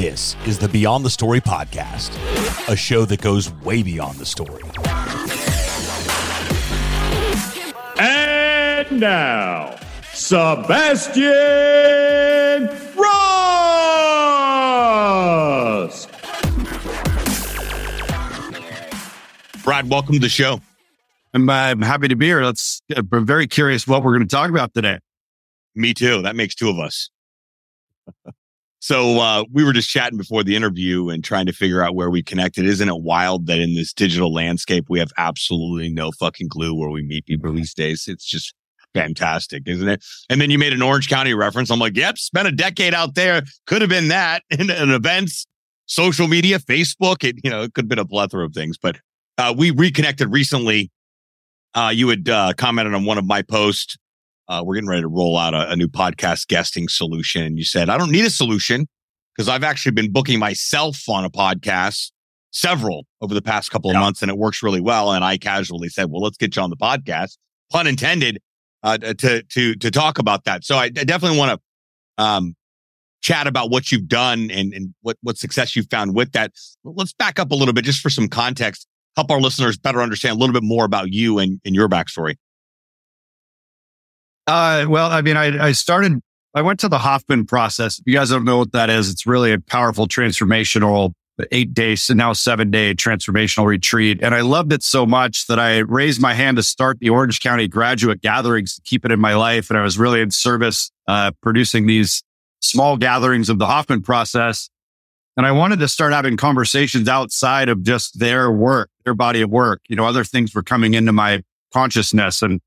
This is the Beyond the Story podcast, a show that goes way beyond the story. And now, Sebastian Rusk. Brad, welcome to the show. I'm, uh, I'm happy to be here. Let's. I'm very curious what we're going to talk about today. Me too. That makes two of us. so uh, we were just chatting before the interview and trying to figure out where we connected. Isn't it wild that in this digital landscape we have absolutely no fucking clue where we meet people these days? It's just fantastic, isn't it? And then you made an Orange County reference. I'm like, yep, spent a decade out there. Could have been that in, in events, social media, Facebook. It you know it could have been a plethora of things, but uh, we reconnected recently. Uh, you had uh, commented on one of my posts uh, we're getting ready to roll out a, a, new podcast guesting solution. And you said, I don't need a solution because I've actually been booking myself on a podcast, several over the past couple of yeah. months, and it works really well. And I casually said, well, let's get you on the podcast, pun intended, uh, to, to, to talk about that. So I, I definitely want to, um, chat about what you've done and, and what, what success you've found with that. Let's back up a little bit just for some context, help our listeners better understand a little bit more about you and, and your backstory. Uh, well, I mean, I, I started, I went to the Hoffman process. If you guys don't know what that is, it's really a powerful transformational eight days and now seven day transformational retreat. And I loved it so much that I raised my hand to start the Orange County graduate gatherings to keep it in my life. And I was really in service, uh, producing these small gatherings of the Hoffman process. And I wanted to start having conversations outside of just their work, their body of work. You know, other things were coming into my consciousness. And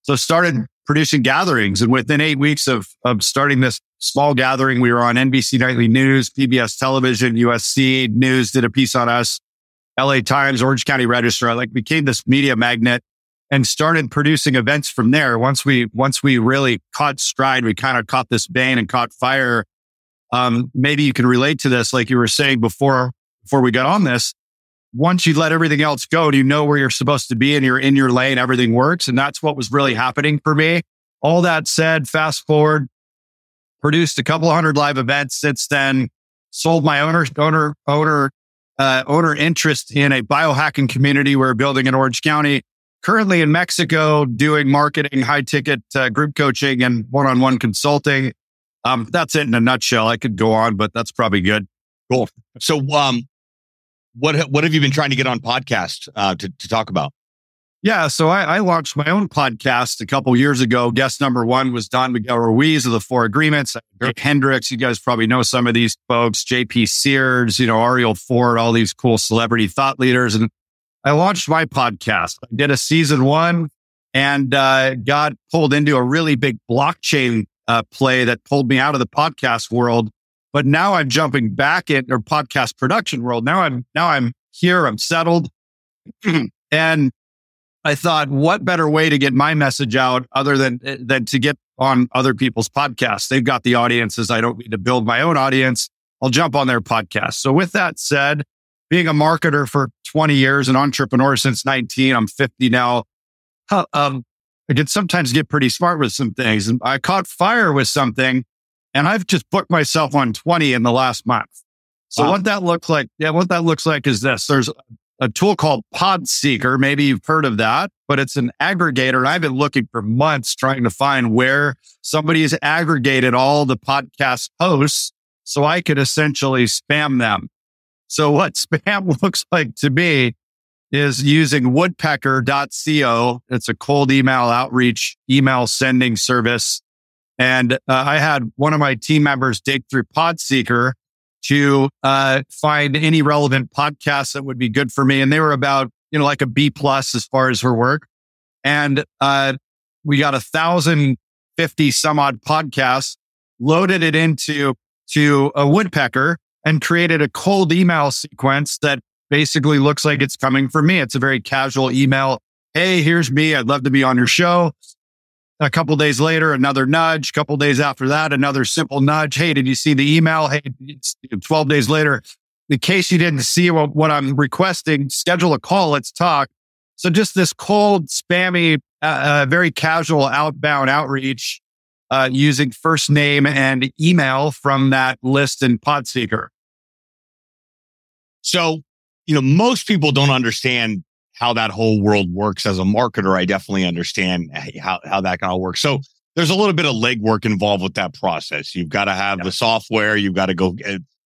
so started producing gatherings. And within eight weeks of, of starting this small gathering, we were on NBC Nightly News, PBS Television, USC News did a piece on us, LA Times, Orange County Register. I like became this media magnet and started producing events from there. Once we, once we really caught stride, we kind of caught this vein and caught fire. Um, maybe you can relate to this, like you were saying before, before we got on this once you let everything else go, do you know where you're supposed to be and you're in your lane, everything works. And that's what was really happening for me. All that said, fast forward, produced a couple hundred live events since then, sold my owner, owner, owner, uh, owner interest in a biohacking community we're building in Orange County. Currently in Mexico, doing marketing, high ticket uh, group coaching, and one on one consulting. Um, that's it in a nutshell. I could go on, but that's probably good. Cool. So, um, what what have you been trying to get on podcast uh, to to talk about? Yeah, so I, I, launched my own podcast a couple years ago. Guest number one was Don Miguel Ruiz of the Four Agreements. Rick Hendricks, you guys probably know some of these folks. JP Sears, you know Arielle Ford, all these cool celebrity thought leaders. And I launched my podcast. I did a season one and uh, got pulled into a really big blockchain uh, play that pulled me out of the podcast world but now I'm jumping back in or podcast production world. Now I'm, now I'm here. I'm settled. and I thought, what better way to get my message out other than, than to get on other people's podcasts? They've got the audiences. I don't need to build my own audience. I'll jump on their podcast. So with that said, being a marketer for 20 years, an entrepreneur since 19, I'm 50 now. Um, I could sometimes get pretty smart with some things. And I caught fire with something and I've just booked myself on 20 in the last month. So wow. what that looks like, yeah, what that looks like is this. There's a tool called Podseeker. Maybe you've heard of that, but it's an aggregator. And I've been looking for months trying to find where somebody has aggregated all the podcast posts so I could essentially spam them. So what spam looks like to me is using woodpecker.co. It's a cold email outreach email sending service and uh, I had one of my team members dig through Podseeker to uh, find any relevant podcasts that would be good for me. And they were about, you know, like a B plus as far as her work. And uh, we got a thousand fifty some odd podcasts, loaded it into to a woodpecker and created a cold email sequence that basically looks like it's coming from me. It's a very casual email. Hey, here's me. I'd love to be on your show. A couple days later, another nudge. A couple days after that, another simple nudge. Hey, did you see the email? Hey, 12 days later, in case you didn't see what, what I'm requesting, schedule a call. Let's talk. So just this cold, spammy, uh, uh, very casual outbound outreach uh, using first name and email from that list in Podseeker. So, you know, most people don't understand how that whole world works. As a marketer, I definitely understand how, how that kind of works. So there's a little bit of legwork involved with that process. You've got to have yeah. the software. You've got to go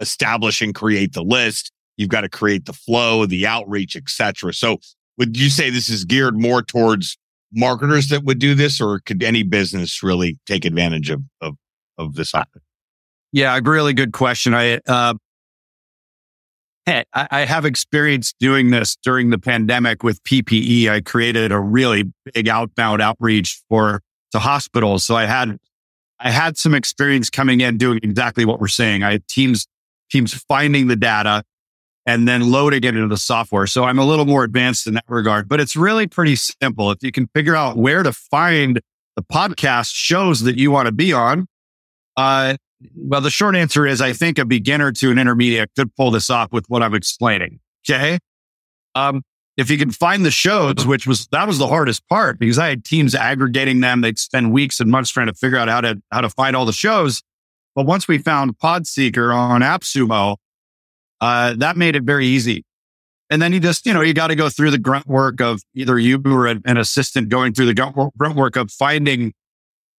establish and create the list. You've got to create the flow, the outreach, etc. So would you say this is geared more towards marketers that would do this or could any business really take advantage of, of, of this? Yeah, a really good question. I, uh, I have experience doing this during the pandemic with PPE. I created a really big outbound outreach for to hospitals. So I had, I had some experience coming in doing exactly what we're saying. I had teams, teams finding the data and then loading it into the software. So I'm a little more advanced in that regard, but it's really pretty simple. If you can figure out where to find the podcast shows that you want to be on, uh, well, the short answer is I think a beginner to an intermediate could pull this off with what I'm explaining. Okay. Um, if you can find the shows, which was, that was the hardest part because I had teams aggregating them. They'd spend weeks and months trying to figure out how to, how to find all the shows. But once we found Podseeker on AppSumo, uh, that made it very easy. And then you just, you know, you got to go through the grunt work of either you or an assistant going through the grunt work of finding,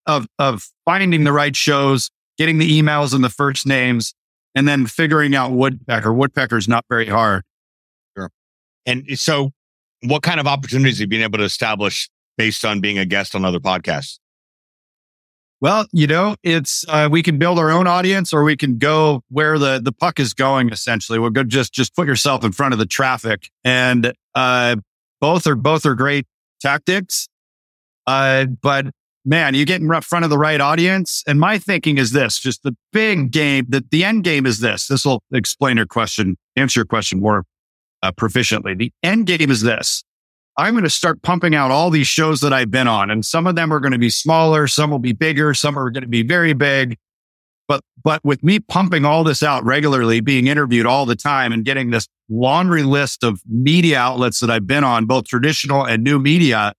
of, of finding the right shows, getting the emails and the first names, and then figuring out woodpecker. Woodpecker is not very hard. Sure. And so, what kind of opportunities have you been able to establish based on being a guest on other podcasts? Well, you know, it's uh, we can build our own audience, or we can go where the the puck is going. Essentially, we'll go Just just put yourself in front of the traffic, and uh, both are both are great tactics. Uh, but man, you get in front of the right audience. And my thinking is this: just the big game. That the end game is this. This will explain your question, answer your question more uh, proficiently. The end game is this: I'm going to start pumping out all these shows that I've been on. And some of them are going to be smaller. Some will be bigger. Some are going to be very big. But, but with me pumping all this out regularly, being interviewed all the time and getting this laundry list of media outlets that I've been on, both traditional and new media,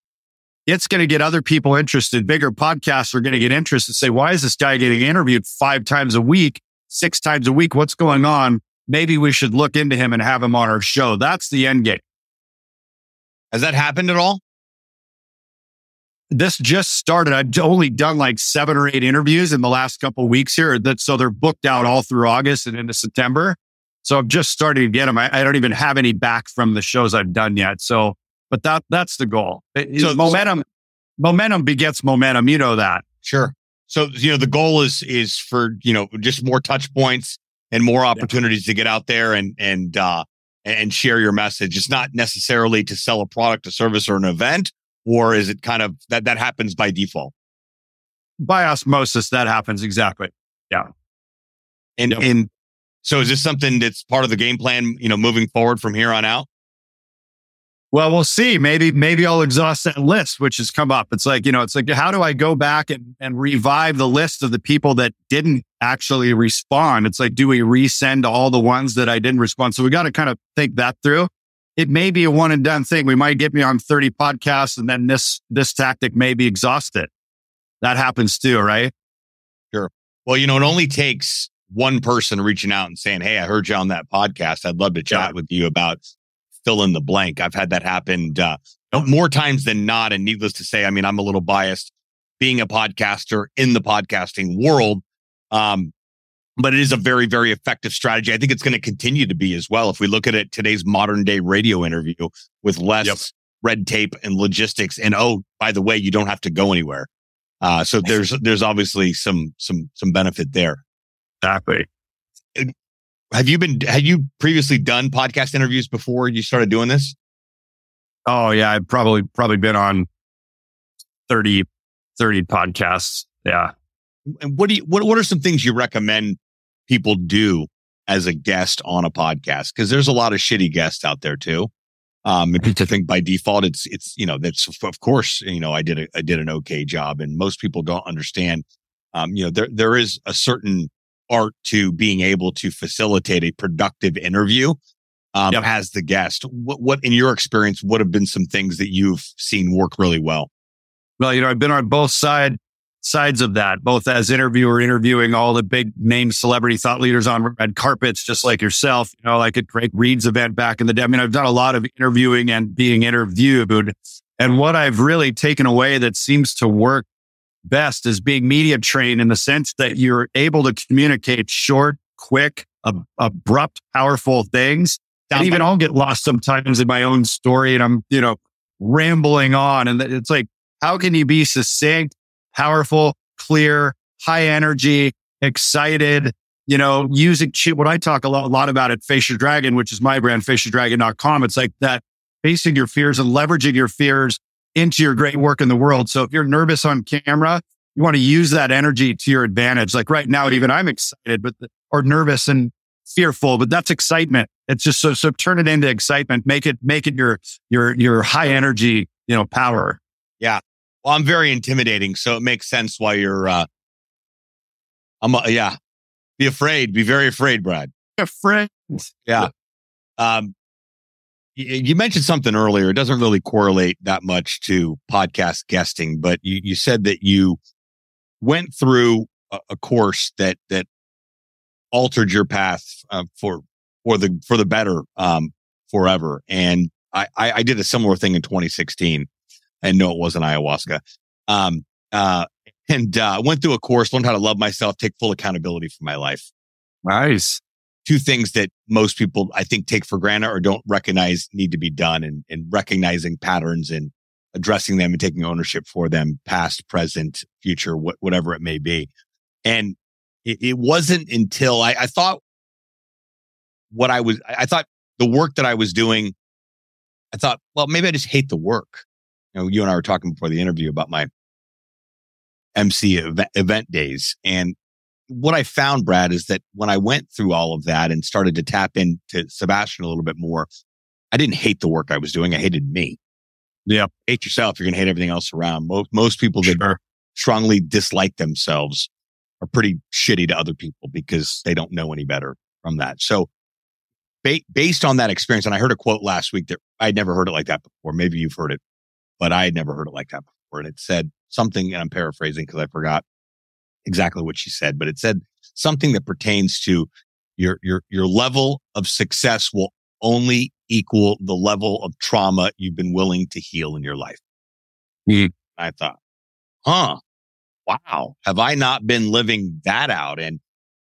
it's going to get other people interested. Bigger podcasts are going to get interested. Say, why is this guy getting interviewed five times a week, six times a week? What's going on? Maybe we should look into him and have him on our show. That's the end game. Has that happened at all? This just started. I've only done like seven or eight interviews in the last couple weeks here. That so they're booked out all through August and into September. So I'm just starting to get them. I, I don't even have any back from the shows I've done yet. So, but that that's the goal. so momentum, momentum begets momentum. You know that. Sure. So you know the goal is is for you know just more touch points and more opportunities yeah. to get out there and and uh, and share your message. It's not necessarily to sell a product, a service, or an event, or is it kind of that that happens by default? By osmosis, that happens exactly. Yeah. And yep. and so is this something that's part of the game plan, you know, moving forward from here on out? Well, we'll see. Maybe, maybe I'll exhaust that list, which has come up. It's like, you know, it's like, how do I go back and, and revive the list of the people that didn't actually respond? It's like, do we resend all the ones that I didn't respond? So we got to kind of think that through. It may be a one and done thing. We might get me on 30 podcasts and then this, this tactic may be exhausted. That happens too, right? Sure. Well, you know, it only takes one person reaching out and saying, Hey, I heard you on that podcast. I'd love to chat yeah. with you about fill in the blank. I've had that happen uh, more times than not. And needless to say, I mean, I'm a little biased being a podcaster in the podcasting world. Um, but it is a very, very effective strategy. I think it's going to continue to be as well. If we look at it, today's modern day radio interview with less yep. red tape and logistics. And oh, by the way, you don't have to go anywhere. Uh, so there's, there's obviously some, some, some benefit there. Exactly. Have you been, had you previously done podcast interviews before you started doing this? Oh yeah. I've probably, probably been on 30, 30 podcasts. Yeah. And what do you, what, what are some things you recommend people do as a guest on a podcast? Cause there's a lot of shitty guests out there too. Um, and to think by default, it's, it's, you know, that's, of course, you know, I did a, I did an okay job and most people don't understand, um, you know, there, there is a certain art to being able to facilitate a productive interview um, yep. as the guest. What, what, in your experience, would have been some things that you've seen work really well? Well, you know, I've been on both side, sides of that, both as interviewer, interviewing all the big name celebrity thought leaders on red carpets, just like yourself, you know, like at Greg Reid's event back in the day. I mean, I've done a lot of interviewing and being interviewed. And what I've really taken away that seems to work best is being media trained in the sense that you're able to communicate short, quick, ab- abrupt, powerful things. And even I'll get lost sometimes in my own story and I'm, you know, rambling on. And it's like, how can you be succinct, powerful, clear, high energy, excited, you know, using what I talk a lot, a lot about at Face Your Dragon, which is my brand, faceyourdragon.com. It's like that facing your fears and leveraging your fears into your great work in the world. So if you're nervous on camera, you want to use that energy to your advantage. Like right now, even I'm excited, but, the, or nervous and fearful, but that's excitement. It's just so, so turn it into excitement. Make it, make it your, your, your high energy, you know, power. Yeah. Well, I'm very intimidating. So it makes sense why you're, uh, I'm, uh, yeah. Be afraid. Be very afraid, Brad. Afraid. Yeah. Um, you mentioned something earlier. It doesn't really correlate that much to podcast guesting, but you, you said that you went through a, a course that, that altered your path uh, for, for the, for the better, um, forever. And I, I, I, did a similar thing in 2016 and no, it wasn't ayahuasca. Um, uh, and, uh, went through a course, learned how to love myself, take full accountability for my life. Nice two things that most people I think take for granted or don't recognize need to be done and, and recognizing patterns and addressing them and taking ownership for them, past, present, future, wh- whatever it may be. And it, it wasn't until I, I thought what I was, I thought the work that I was doing, I thought, well, maybe I just hate the work. You know, you and I were talking before the interview about my MC event, event days. And what I found, Brad, is that when I went through all of that and started to tap into Sebastian a little bit more, I didn't hate the work I was doing. I hated me. Yeah. Hate yourself. You're going to hate everything else around. Most, most people that sure. strongly dislike themselves are pretty shitty to other people because they don't know any better from that. So ba- based on that experience, and I heard a quote last week that I'd never heard it like that before. Maybe you've heard it, but I had never heard it like that before. And it said something, and I'm paraphrasing because I forgot exactly what she said, but it said something that pertains to your, your, your level of success will only equal the level of trauma you've been willing to heal in your life. Mm. I thought, huh, wow, have I not been living that out? And,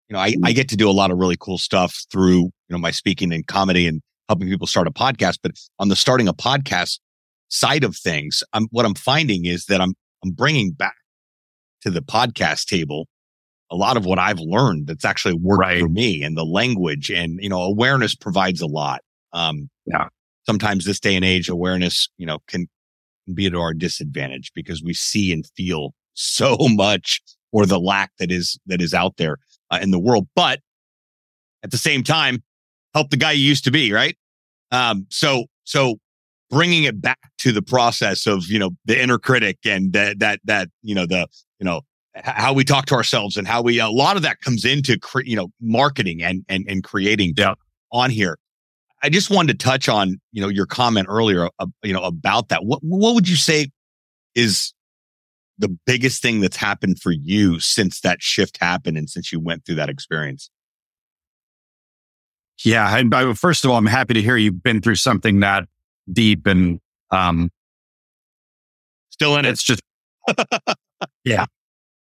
you know, I, I get to do a lot of really cool stuff through, you know, my speaking and comedy and helping people start a podcast. But on the starting a podcast side of things, I'm, what I'm finding is that I'm, I'm bringing back to the podcast table a lot of what I've learned that's actually worked right. for me and the language and, you know, awareness provides a lot. Um, yeah. Sometimes this day and age, awareness, you know, can be to our disadvantage because we see and feel so much or the lack that is, that is out there uh, in the world. But at the same time, help the guy you used to be, right? Um, so, so bringing it back to the process of, you know, the inner critic and that, that, that, you know, the, you know, how we talk to ourselves and how we, a lot of that comes into, cre- you know, marketing and, and, and creating yeah. on here. I just wanted to touch on, you know, your comment earlier, uh, you know, about that. What, what would you say is the biggest thing that's happened for you since that shift happened and since you went through that experience? Yeah. And I, first of all, I'm happy to hear you've been through something that deep and, um, still in it. It's just, yeah.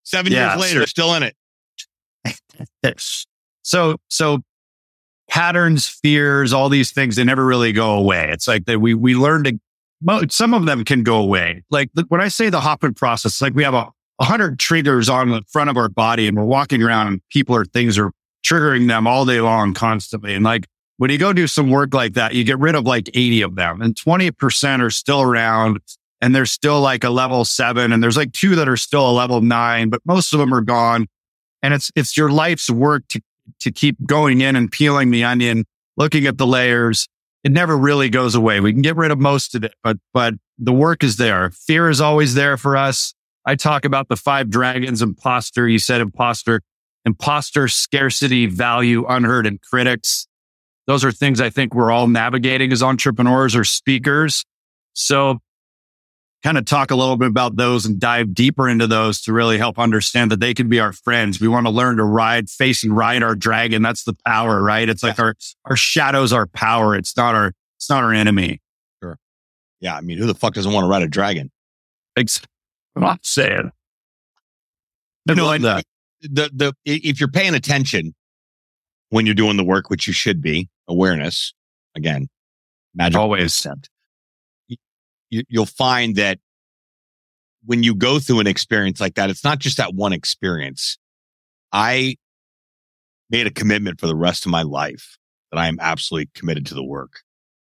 Seven yeah, years later, still in it. so, so patterns, fears, all these things, they never really go away. It's like that we, we learn to, some of them can go away. Like when I say the Hoffman process, like we have a, a hundred triggers on the front of our body and we're walking around and people or things are triggering them all day long constantly. And like when you go do some work like that, you get rid of like 80 of them and 20% are still around and there's still like a level seven and there's like two that are still a level nine, but most of them are gone. And it's, it's your life's work to, to keep going in and peeling the onion, looking at the layers. It never really goes away. We can get rid of most of it, but, but the work is there. Fear is always there for us. I talk about the five dragons, imposter. You said imposter, imposter, scarcity, value, unheard, and critics. Those are things I think we're all navigating as entrepreneurs or speakers. So kind of talk a little bit about those and dive deeper into those to really help understand that they can be our friends. We want to learn to ride, face and ride our dragon. That's the power, right? It's like our, our shadows, our power. It's not our, it's not our enemy. Sure. Yeah. I mean, who the fuck doesn't want to ride a dragon? Ex- I'm not saying. You know, that. the the if you're paying attention when you're doing the work, which you should be, awareness again, magic Always. concept. You, you'll find that when you go through an experience like that, it's not just that one experience. I made a commitment for the rest of my life that I am absolutely committed to the work.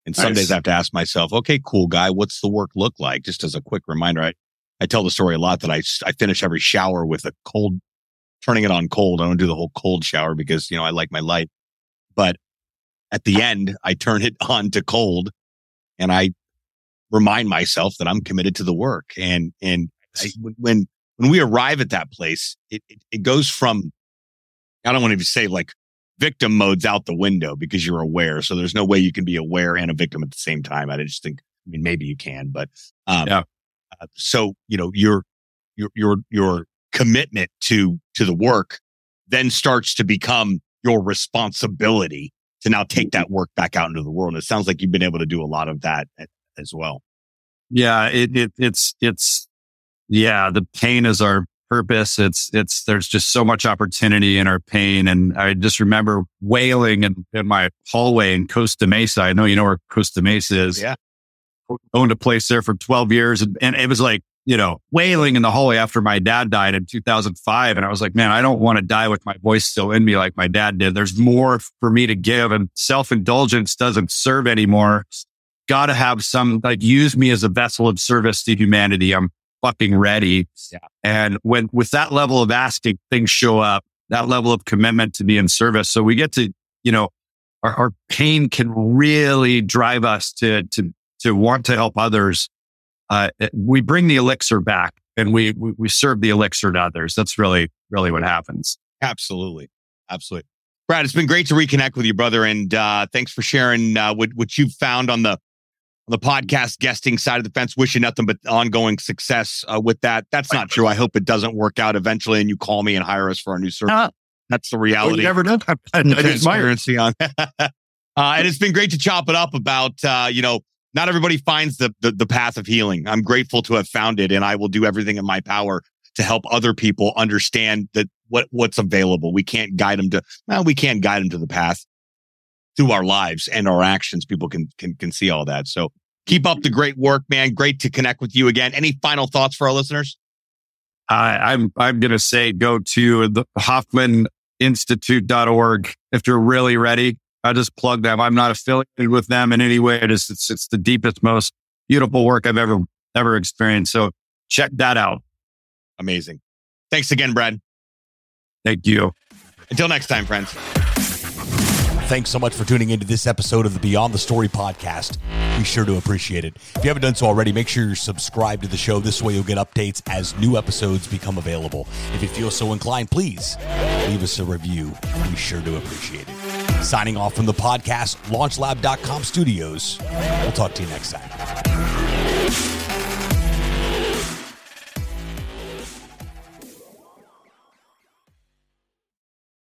And some Nice. days I have to ask myself, okay, cool guy, what's the work look like? Just as a quick reminder, I, I tell the story a lot that I, I finish every shower with a cold, turning it on cold. I don't do the whole cold shower because, you know, I like my light. But at the end, I turn it on to cold and I remind myself that I'm committed to the work. And, and I, when, when we arrive at that place, it, it, it goes from, I don't want to say like victim mode's out the window because you're aware. So there's no way you can be aware and a victim at the same time. I just think, I mean, maybe you can, but, um, Yeah. uh, so, you know, you're, you're, you're, your, your commitment to, to the work then starts to become your responsibility to now take that work back out into the world. And it sounds like you've been able to do a lot of that as well. Yeah. It, it, it's, it's, yeah, the pain is our purpose. It's, it's, there's just so much opportunity in our pain. And I just remember wailing in, in my hallway in Costa Mesa. I know you know where Costa Mesa is. Yeah. Owned a place there for 12 years. And, and it was like, you know, wailing in the hallway after my dad died in 2005. And I was like, man, I don't want to die with my voice still in me like my dad did. There's more for me to give and self indulgence doesn't serve anymore. Got to have some, like, use me as a vessel of service to humanity. I'm fucking ready. Yeah. And when, with that level of asking, things show up, that level of commitment to be in service. So we get to, you know, our, our pain can really drive us to, to, to want to help others uh, we bring the elixir back and we, we we serve the elixir to others. That's really really what happens. Absolutely. Absolutely. Brad, it's been great to reconnect with you, brother. And uh, thanks for sharing uh, what, what you've found on the on the podcast guesting side of the fence. Wishing nothing but ongoing success uh, with that. That's not true. I hope it doesn't work out eventually and you call me and hire us for our new service. Uh, That's the reality. never done. I, I, I transparency on. uh, and it's been great to chop it up about, uh, you know, not everybody finds the, the the path of healing. I'm grateful to have found it, and I will do everything in my power to help other people understand that what what's available. We can't guide them to. Well, we can't guide them to the path through our lives and our actions. People can can can see all that. So keep up the great work, man. Great to connect with you again. Any final thoughts for our listeners? I, I'm I'm gonna say go to the HoffmanInstitute.org if you're really ready. I just plug them. I'm not affiliated with them in any way. It is it's it's the deepest, most beautiful work I've ever ever experienced. So check that out. Amazing. Thanks again, Brad. Thank you. Until next time, friends. Thanks so much for tuning into this episode of the Beyond the Story podcast. Be sure to appreciate it. If you haven't done so already, make sure you're subscribed to the show. This way you'll get updates as new episodes become available. If you feel so inclined, please leave us a review. Be sure to appreciate it. Signing off from the podcast, launchlab.com studios. We'll talk to you next time.